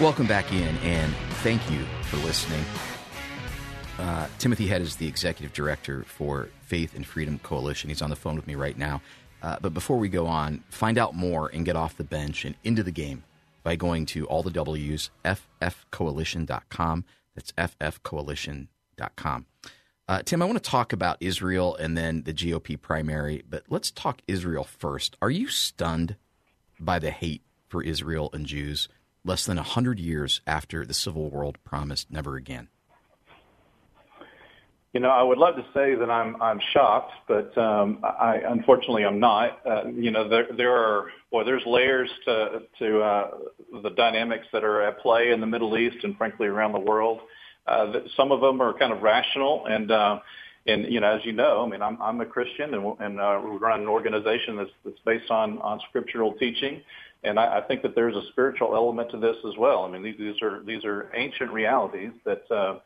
Welcome back in, and thank you for listening. Uh, Timothy Head is the executive director for Faith and Freedom Coalition. He's on the phone with me right now. Uh, but before we go on, find out more and get off the bench and into the game by going to all the W's, ffcoalition.com. That's ffcoalition.com. Uh, Tim, I want to talk about Israel and then the GOP primary, but let's talk Israel first. Are you stunned by the hate for Israel and Jews less than 100 years after the civil world promised never again? You know, I would love to say that I'm I'm shocked, but um, I unfortunately I'm not. Uh, you know, there there are boy, there's layers to to uh, the dynamics that are at play in the Middle East and frankly around the world. Uh, some of them are kind of rational and. Uh, and you know, as you know, I mean, I'm I'm a Christian, and, and uh, we run an organization that's that's based on on scriptural teaching, and I, I think that there's a spiritual element to this as well. I mean, these, these are these are ancient realities that uh,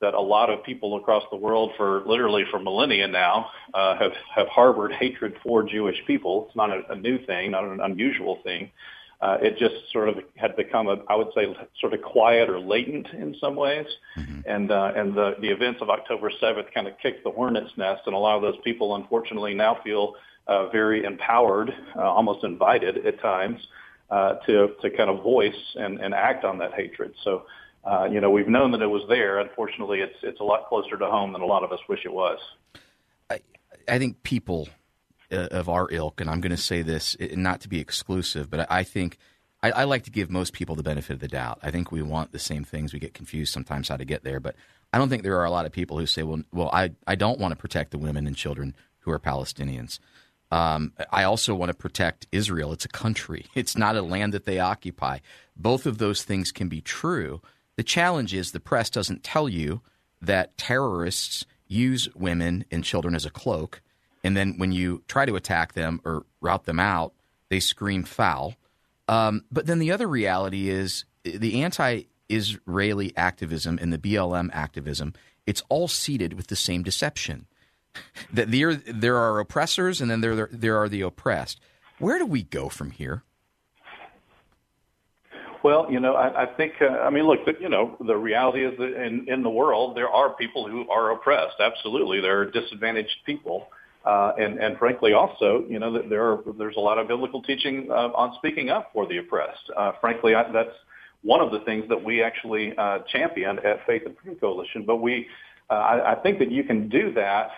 that a lot of people across the world for literally for millennia now uh, have have harbored hatred for Jewish people. It's not a, a new thing, not an unusual thing. Uh, it just sort of had become a, I would say, sort of quiet or latent in some ways. Mm-hmm. And uh, and the the events of October 7th kind of kicked the hornet's nest, and a lot of those people, unfortunately, now feel uh, very empowered, uh, almost invited at times uh, to to kind of voice and, and act on that hatred. So, uh, you know, we've known that it was there. Unfortunately, it's it's a lot closer to home than a lot of us wish it was. I I think people uh, of our ilk, and I'm going to say this not to be exclusive, but I think. I, I like to give most people the benefit of the doubt. I think we want the same things. We get confused sometimes how to get there, but I don't think there are a lot of people who say, "Well, well, I, I don't want to protect the women and children who are Palestinians." Um, I also want to protect Israel. It's a country, it's not a land that they occupy. Both of those things can be true. The challenge is the press doesn't tell you that terrorists use women and children as a cloak. And then when you try to attack them or rout them out, they scream foul. Um, but then the other reality is the anti Israeli activism and the BLM activism, it's all seeded with the same deception that there there are oppressors and then there there are the oppressed. Where do we go from here? Well, you know, I, I think, uh, I mean, look, you know, the reality is that in, in the world, there are people who are oppressed. Absolutely. There are disadvantaged people. Uh, and, and frankly, also, you know, there are, there's a lot of biblical teaching uh, on speaking up for the oppressed. Uh, frankly, I, that's one of the things that we actually uh, champion at Faith and Freedom Coalition. But we, uh, I, I think that you can do that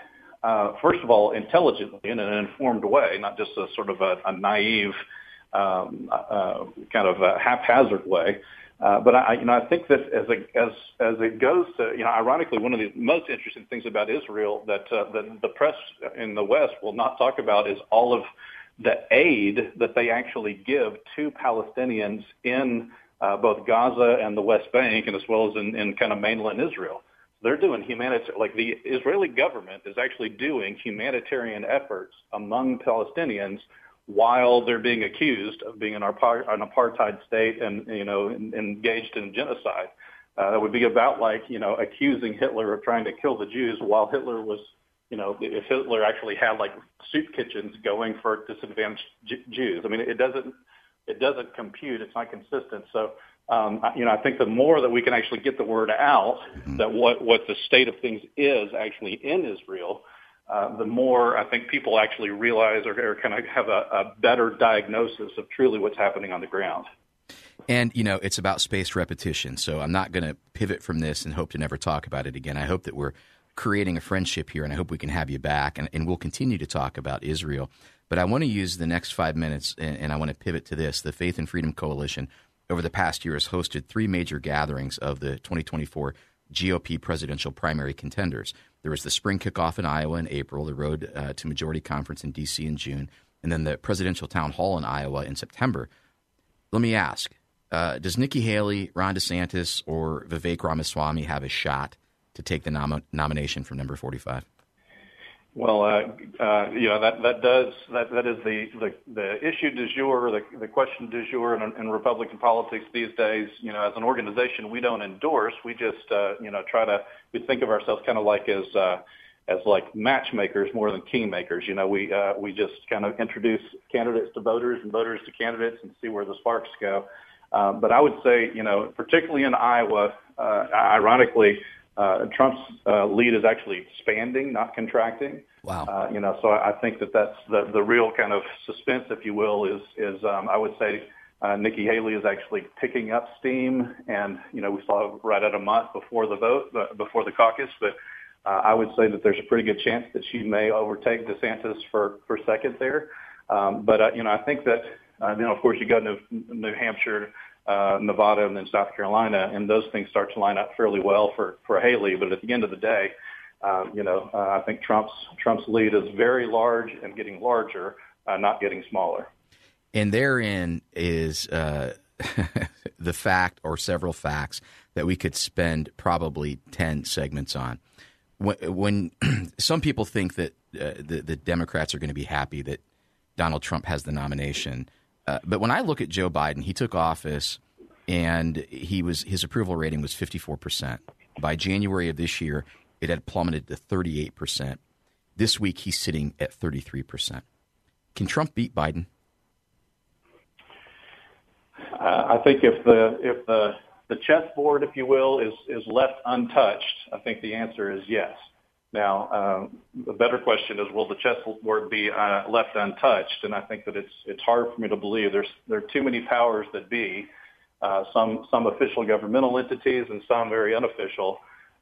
uh, first of all, intelligently in an informed way, not just a sort of a, a naive, um, uh, kind of a haphazard way. Uh, but I, you know, I think that as a, as as it goes to, you know, ironically, one of the most interesting things about Israel that uh, the, the press in the West will not talk about is all of the aid that they actually give to Palestinians in uh, both Gaza and the West Bank, and as well as in, in kind of mainland Israel they're doing humanitarian, like the Israeli government is actually doing humanitarian efforts among Palestinians while they're being accused of being an, apartheid state and, you know, engaged in genocide. Uh, that would be about like, you know, accusing Hitler of trying to kill the Jews while Hitler was, you know, if Hitler actually had like soup kitchens going for disadvantaged Jews. I mean, it doesn't, it doesn't compute. It's not consistent. So, um, you know, I think the more that we can actually get the word out mm-hmm. that what, what the state of things is actually in Israel, uh, the more I think people actually realize or, or kind of have a, a better diagnosis of truly what's happening on the ground. And, you know, it's about spaced repetition. So I'm not going to pivot from this and hope to never talk about it again. I hope that we're creating a friendship here, and I hope we can have you back. And, and we'll continue to talk about Israel. But I want to use the next five minutes, and, and I want to pivot to this the Faith and Freedom Coalition over the past year has hosted three major gatherings of the 2024 GOP presidential primary contenders. There was the spring kickoff in Iowa in April, the Road uh, to Majority Conference in D.C. in June, and then the presidential town hall in Iowa in September. Let me ask uh, Does Nikki Haley, Ron DeSantis, or Vivek Ramaswamy have a shot to take the nom- nomination from number 45? Well, uh, uh, you know that that does that that is the the, the issue du jour, the the question du jour in, in Republican politics these days. You know, as an organization, we don't endorse. We just uh, you know try to we think of ourselves kind of like as uh, as like matchmakers more than kingmakers. You know, we uh, we just kind of introduce candidates to voters and voters to candidates and see where the sparks go. Uh, but I would say, you know, particularly in Iowa, uh, ironically, uh, Trump's uh, lead is actually expanding, not contracting. Wow. Uh, you know, so I think that that's the the real kind of suspense, if you will, is is um, I would say uh, Nikki Haley is actually picking up steam, and you know we saw right at a month before the vote, uh, before the caucus, but. Uh, I would say that there's a pretty good chance that she may overtake DeSantis for for second there, um, but uh, you know I think that uh, then of course you go to New, New Hampshire, uh, Nevada, and then South Carolina, and those things start to line up fairly well for for Haley. But at the end of the day, uh, you know, uh, I think Trump's Trump's lead is very large and getting larger, uh, not getting smaller. And therein is uh, the fact, or several facts, that we could spend probably ten segments on. When, when some people think that uh, the, the Democrats are going to be happy that Donald Trump has the nomination, uh, but when I look at Joe Biden, he took office and he was his approval rating was fifty four percent. By January of this year, it had plummeted to 38%. This week, he's sitting at 33%. Can Trump beat Biden? Uh, I think if the if the the chessboard, if you will, is is left untouched, I think the answer is yes. Now, um, the better question is, will the chessboard be uh, left untouched? And I think that it's it's hard for me to believe. There's there are too many powers that be, uh, some some official governmental entities and some very unofficial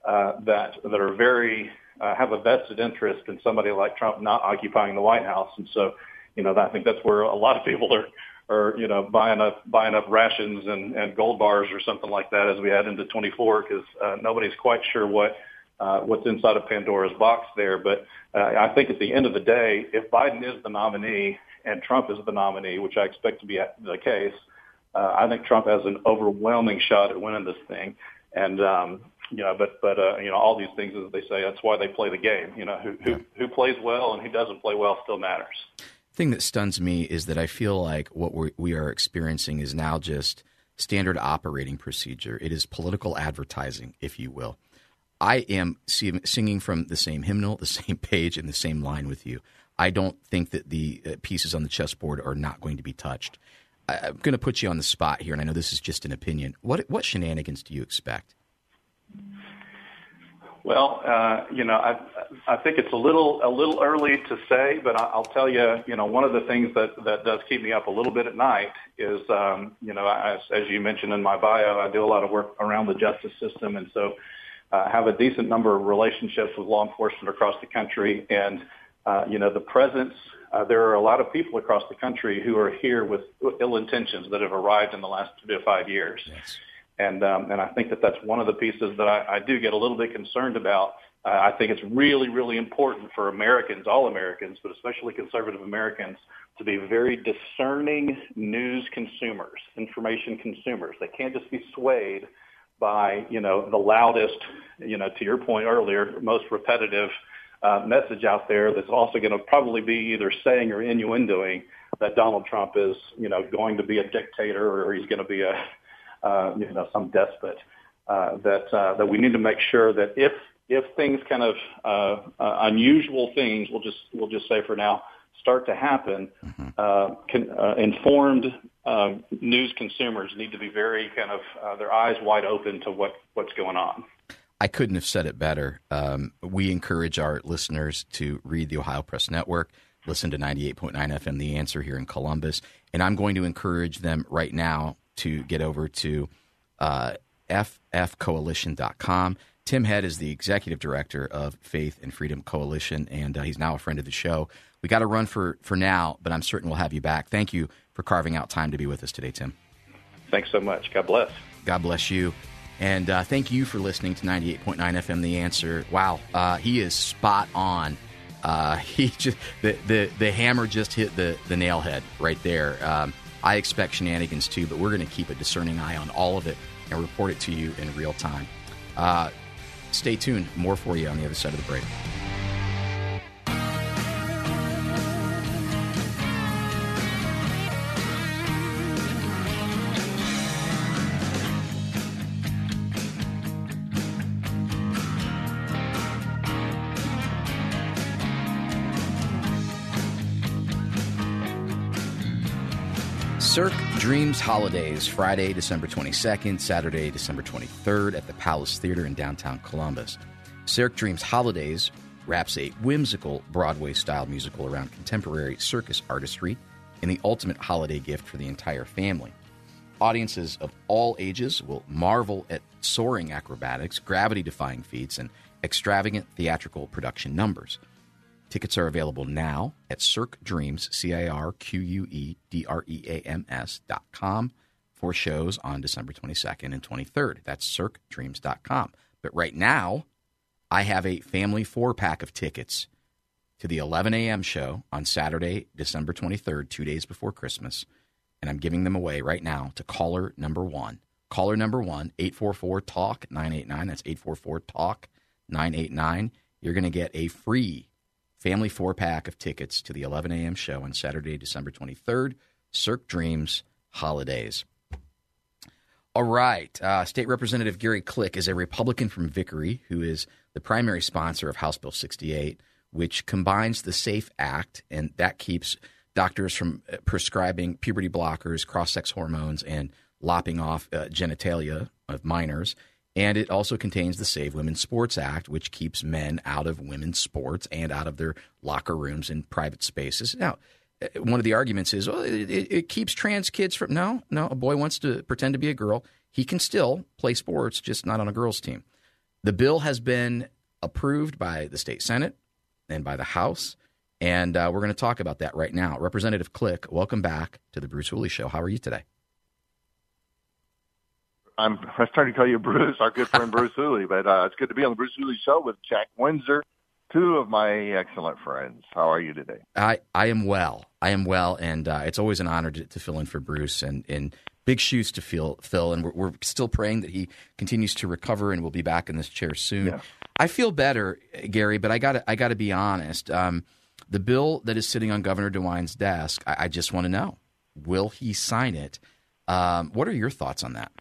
uh, that that are very uh, have a vested interest in somebody like Trump not occupying the White House, and so you know I think that's where a lot of people are are you know buying up buying up rations and, and gold bars or something like that as we head into 24 because uh, nobody's quite sure what uh, what's inside of Pandora's box there. But uh, I think at the end of the day, if Biden is the nominee and Trump is the nominee, which I expect to be the case, uh, I think Trump has an overwhelming shot at winning this thing. And um, you know, but but uh, you know, all these things, as they say, that's why they play the game. You know, who who who plays well and who doesn't play well still matters. thing that stuns me is that I feel like what we we are experiencing is now just standard operating procedure. It is political advertising, if you will. I am singing from the same hymnal, the same page, and the same line with you. I don't think that the uh, pieces on the chessboard are not going to be touched. I'm going to put you on the spot here, and I know this is just an opinion. What what shenanigans do you expect? Well, uh, you know, I I think it's a little a little early to say, but I'll tell you, you know, one of the things that that does keep me up a little bit at night is, um, you know, as, as you mentioned in my bio, I do a lot of work around the justice system, and so uh, have a decent number of relationships with law enforcement across the country, and uh, you know, the presence. Uh, there are a lot of people across the country who are here with ill intentions that have arrived in the last three to five years. Yes. And um, and I think that that's one of the pieces that I, I do get a little bit concerned about. Uh, I think it's really really important for Americans, all Americans, but especially conservative Americans, to be very discerning news consumers, information consumers. They can't just be swayed by you know the loudest, you know, to your point earlier, most repetitive uh, message out there that's also going to probably be either saying or innuendoing that Donald Trump is, you know, going to be a dictator or he's going to be a uh, you know, some despot. Uh, that uh, that we need to make sure that if if things kind of uh, uh, unusual things, we'll just we'll just say for now, start to happen, mm-hmm. uh, can, uh, informed uh, news consumers need to be very kind of uh, their eyes wide open to what what's going on. I couldn't have said it better. Um, we encourage our listeners to read the Ohio Press Network, listen to 98.9 FM The Answer here in Columbus, and I'm going to encourage them right now to get over to uh, ffcoalition.com. Tim Head is the executive director of Faith and Freedom Coalition, and uh, he's now a friend of the show. We got to run for, for now, but I'm certain we'll have you back. Thank you for carving out time to be with us today, Tim. Thanks so much. God bless. God bless you. And uh, thank you for listening to 98.9 FM The Answer. Wow, uh, he is spot on. Uh, he just the, the the hammer just hit the the nail head right there. Um, I expect shenanigans too, but we're going to keep a discerning eye on all of it and report it to you in real time. Uh, stay tuned. More for you on the other side of the break. Dreams Holidays, Friday, December 22nd, Saturday, December 23rd at the Palace Theater in downtown Columbus. Cirque Dreams Holidays wraps a whimsical Broadway style musical around contemporary circus artistry and the ultimate holiday gift for the entire family. Audiences of all ages will marvel at soaring acrobatics, gravity defying feats, and extravagant theatrical production numbers. Tickets are available now at Cirque Dreams, C I R Q U E D R E A M S dot com for shows on December 22nd and 23rd. That's cirquedreams.com. But right now, I have a family four pack of tickets to the 11 a.m. show on Saturday, December 23rd, two days before Christmas. And I'm giving them away right now to caller number one. Caller number one, 844 TALK 989. That's 844 TALK 989. You're going to get a free family four pack of tickets to the 11 a.m. show on Saturday, December 23rd, Cirque Dreams Holidays. All right. Uh, State Representative Gary Click is a Republican from Vickery who is the primary sponsor of House Bill 68, which combines the SAFE Act, and that keeps doctors from uh, prescribing puberty blockers, cross sex hormones, and lopping off uh, genitalia of minors. And it also contains the Save Women's Sports Act, which keeps men out of women's sports and out of their locker rooms and private spaces. Now, uh, one of the arguments is, well, it, it, keeps trans kids from. No, no, a boy wants to pretend to be a girl. He can still play sports, just not on a girls' team. The bill has been approved by the state Senate and by the House. And uh, we're going to talk about that right now. Representative Click, welcome back to the Bruce Hooley Show. How are you today? I'm I started to call you Bruce, our good friend Bruce Hooley, but uh, it's good to be on the Bruce Hooley Show with Jack Windsor, two of my excellent friends. How are you today? I, I am well. I am well, and uh, it's always an honor to, to, fill in for Bruce, and, and big shoes to fill, fill and we're, we're, still praying that he continues to recover and will be back in this chair soon. Yeah. I feel better, Gary, but I got I got to be honest. Um, the bill that is sitting on Governor DeWine's desk, I, I just want to know: Will he sign it? Um, what are your thoughts on that?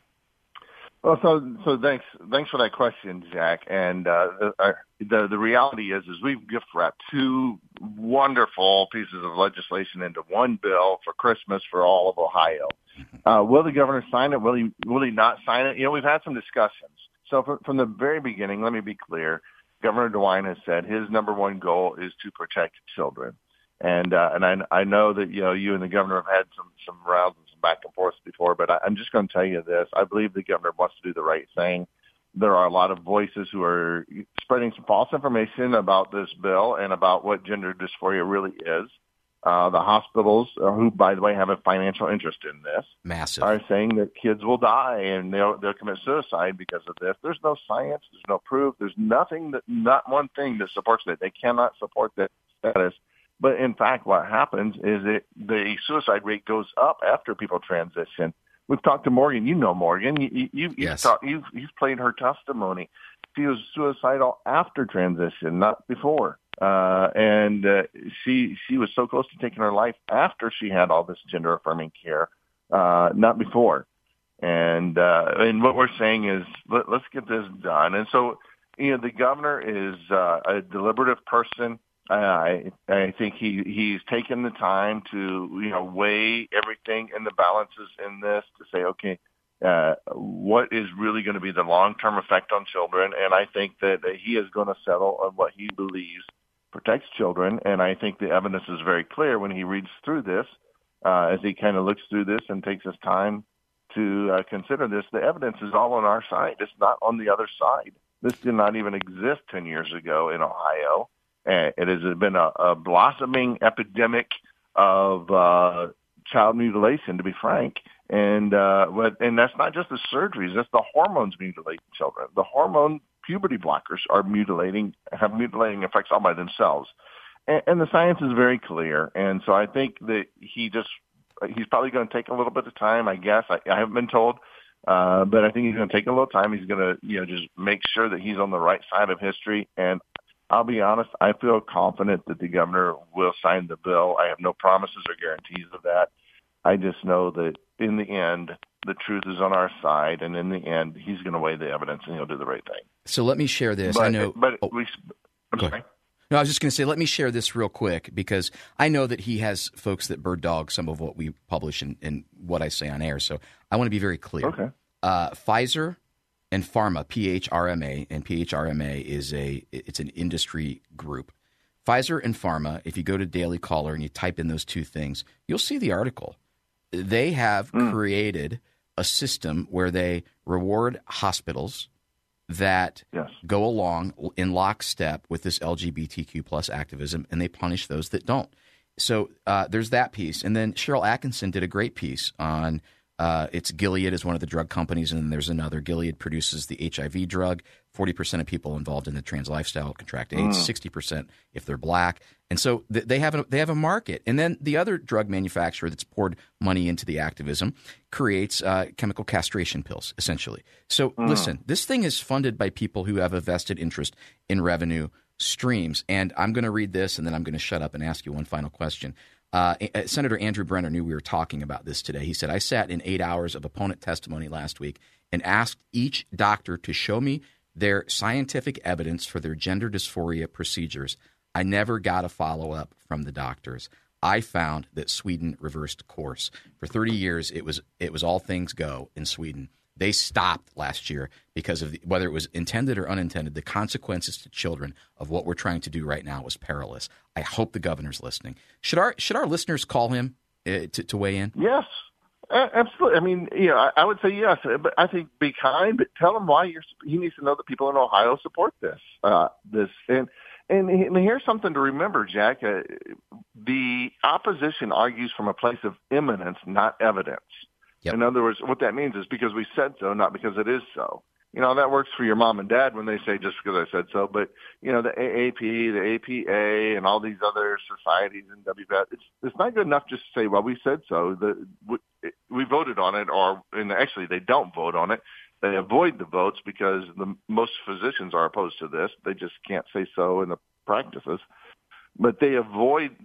Well, so so thanks thanks for that question, Jack. And uh, the, the the reality is is we've gift wrapped two wonderful pieces of legislation into one bill for Christmas for all of Ohio. Mm-hmm. Uh, will the governor sign it? Will he will he not sign it? You know, we've had some discussions. So from, from the very beginning, let me be clear. Governor DeWine has said his number one goal is to protect children. And uh, and I I know that you know you and the governor have had some some rounds back and forth before, but I, I'm just going to tell you this. I believe the governor wants to do the right thing. There are a lot of voices who are spreading some false information about this bill and about what gender dysphoria really is. Uh, the hospitals, uh, who, by the way, have a financial interest in this, massive, are saying that kids will die and they'll they'll commit suicide because of this. There's no science. There's no proof. There's nothing that not one thing that supports that. They cannot support that status. But in fact, what happens is that the suicide rate goes up after people transition. We've talked to Morgan. You know Morgan. You, you, you've, yes. talked, you've, you've played her testimony. She was suicidal after transition, not before. Uh, and uh, she she was so close to taking her life after she had all this gender affirming care, uh, not before. And uh, and what we're saying is let, let's get this done. And so you know the governor is uh, a deliberative person. I I think he he's taken the time to you know weigh everything in the balances in this to say okay uh, what is really going to be the long term effect on children? And I think that he is going to settle on what he believes protects children. And I think the evidence is very clear when he reads through this uh, as he kind of looks through this and takes his time to uh, consider this the evidence is all on our side. It's not on the other side. This did not even exist 10 years ago in Ohio it has been a, a blossoming epidemic of uh, child mutilation, to be frank. And uh, and that's not just the surgeries; that's the hormones mutilating children. The hormone puberty blockers are mutilating, have mutilating effects all by themselves. And, and the science is very clear. And so I think that he just he's probably going to take a little bit of time. I guess I, I haven't been told. Uh, but I think he's going to take a little time. He's going to, you know, just make sure that he's on the right side of history. And I'll be honest, I feel confident that the governor will sign the bill. I have no promises or guarantees of that. I just know that in the end, the truth is on our side, and in the end, he's going to weigh the evidence and he'll do the right thing. So let me share this. But, I know, but oh, we. I'm sorry. No, I was just going to say, let me share this real quick because I know that he has folks that bird dog some of what we publish and, and what I say on air. So I want to be very clear. Okay. Uh, Pfizer and Pharma, PHRMA, and PHRMA is a it's an industry group. Pfizer and Pharma, if you go to Daily Caller and you type in those two things, you'll see the article. They have Hmm. created a system where they reward hospitals that Yes. go along in lockstep with this LGBTQ plus activism, and they punish those that don't. So uh, there's that piece, and then Sharyl Attkisson did a great piece on. Uh, it's Gilead is one of the drug companies, and then there's another. Gilead produces the HIV drug. Forty percent of people involved in the trans lifestyle contract AIDS. Sixty percent if they're black, and so th- they have a, they have a market. And then the other drug manufacturer that's poured money into the activism creates uh, chemical castration pills, essentially. So listen, this thing is funded by people who have a vested interest in revenue streams. And I'm going to read this, and then I'm going to shut up and ask you one final question. Uh, Senator Andrew Brenner knew we were talking about this today. He said, I sat in eight hours of opponent testimony last week and asked each doctor to show me their scientific evidence for their gender dysphoria procedures. I never got a follow up from the doctors. I found that Sweden reversed course. For 30 years, it was it was all things go in Sweden. They stopped last year because of the, whether it was intended or unintended. The consequences to children of what we're trying to do right now was perilous. I hope the governor's listening. Should our should our listeners call him uh, to, to weigh in? Yes, absolutely. I mean, you know, I, would say yes, but I think be kind, but tell him why you're. He needs to know that people in Ohio support this. Uh, this and and, and here's something to remember, Jack. Uh, the opposition argues from a place of eminence, not evidence. Yep. In other words, what that means is because we said so, not because it is so. You know, that works for your mom and dad when they say just because I said so. But, you know, the AAP, the APA, and all these other societies and WPATH, it's, it's not good enough just to say, well, we said so. The, we, we voted on it, or, and actually they don't vote on it. They avoid the votes because the most physicians are opposed to this. They just can't say so in the practices. But they avoid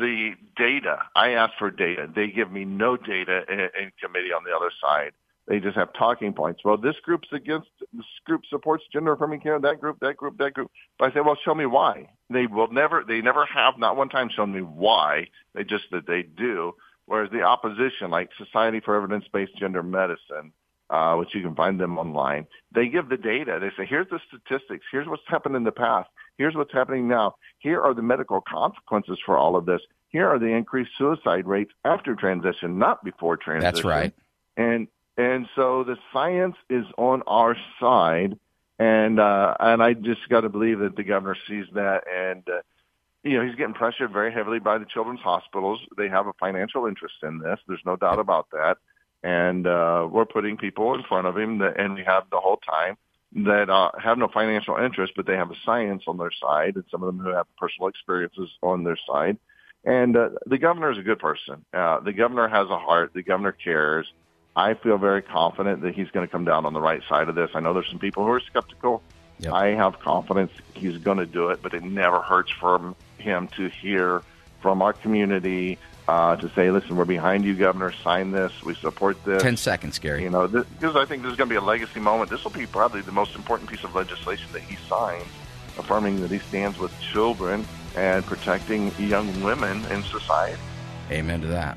the data. I ask for data. They give me no data in, in committee on the other side. They just have talking points. Well, this group's against, this group supports gender affirming care, that group, that group, that group. But I say, well, show me why. They will never, they never have, not one time shown me why. They just, that they do. Whereas the opposition, like Society for Evidence-Based Gender Medicine, uh, which you can find them online, they give the data. They say, here's the statistics. Here's what's happened in the past. Here's what's happening now. Here are the medical consequences for all of this. Here are the increased suicide rates after transition, not before transition. That's right. And and so the science is on our side, and uh, and I just got to believe that the governor sees that, and uh, you know he's getting pressured very heavily by the children's hospitals. They have a financial interest in this. There's no doubt about that, and uh, we're putting people in front of him, that, and we have the whole time that uh, have no financial interest, but they have a science on their side, and some of them who have personal experiences on their side. And uh, the governor is a good person. Uh, the governor has a heart. The governor cares. I feel very confident that he's going to come down on the right side of this. I know there's some people who are skeptical. Yep. I have confidence he's going to do it, but it never hurts for him to hear from our community uh, to say, "Listen, we're behind you, Governor. Sign this. We support this." Ten seconds, Gary. You know, this, because I think this is going to be a legacy moment. This will be probably the most important piece of legislation that he signs, affirming that he stands with children and protecting young women in society. Amen to that.